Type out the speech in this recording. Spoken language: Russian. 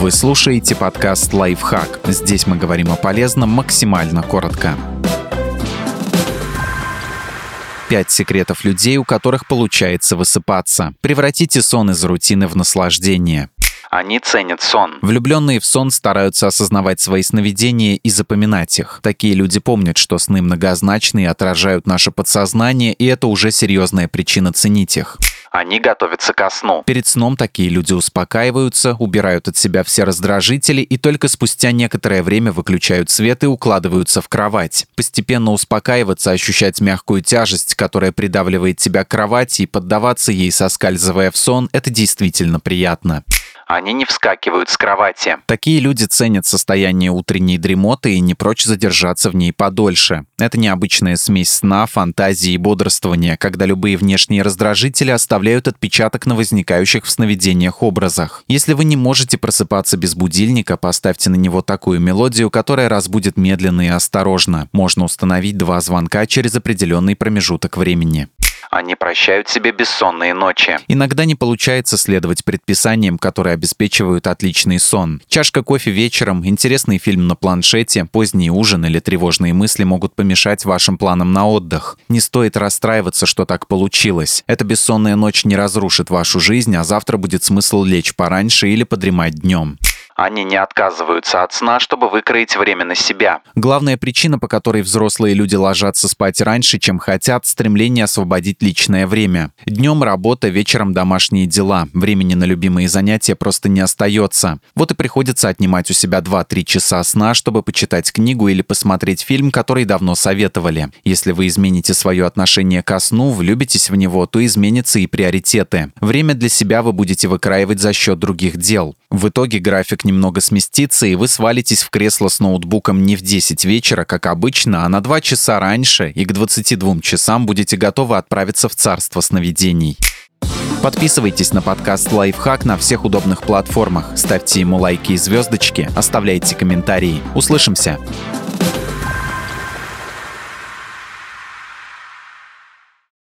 Вы слушаете подкаст «Лайфхак». Здесь мы говорим о полезном максимально коротко. Пять секретов людей, у которых получается высыпаться. Превратите сон из рутины в наслаждение. Они ценят сон. Влюбленные в сон стараются осознавать свои сновидения и запоминать их. Такие люди помнят, что сны многозначные отражают наше подсознание, и это уже серьезная причина ценить их. Они готовятся ко сну. Перед сном такие люди успокаиваются, убирают от себя все раздражители и только спустя некоторое время выключают свет и укладываются в кровать. Постепенно успокаиваться, ощущать мягкую тяжесть, которая придавливает тебя к кровати и поддаваться ей, соскальзывая в сон, это действительно приятно. Они не вскакивают с кровати. Такие люди ценят состояние утренней дремоты и не прочь задержаться в ней подольше. Это необычная смесь сна, фантазии и бодрствования, когда любые внешние раздражители оставляют отпечаток на возникающих в сновидениях образах. Если вы не можете просыпаться без будильника, поставьте на него такую мелодию, которая разбудит медленно и осторожно. Можно установить два звонка через определенный промежуток времени. Они прощают себе бессонные ночи. Иногда не получается следовать предписаниям, которые обеспечивают отличный сон. Чашка кофе вечером, интересный фильм на планшете, поздний ужин или тревожные мысли могут помешать вашим планам на отдых. Не стоит расстраиваться, что так получилось. Эта бессонная ночь не разрушит вашу жизнь, а завтра будет смысл лечь пораньше или подремать днем. Они не отказываются от сна, чтобы выкроить время на себя. Главная причина, по которой взрослые люди ложатся спать раньше, чем хотят, стремление освободить личное время. Днем работа, вечером домашние дела. Времени на любимые занятия просто не остается. Вот и приходится отнимать у себя 2-3 часа сна, чтобы почитать книгу или посмотреть фильм, который давно советовали. Если вы измените свое отношение ко сну, влюбитесь в него, то изменятся и приоритеты. Время для себя вы будете выкраивать за счет других дел. В итоге график немного сместится, и вы свалитесь в кресло с ноутбуком не в 10 вечера, как обычно, а на 2 часа раньше, и к 22 часам будете готовы отправиться в царство сновидений. Подписывайтесь на подкаст «Лайфхак» на всех удобных платформах, ставьте ему лайки и звездочки, оставляйте комментарии. Услышимся!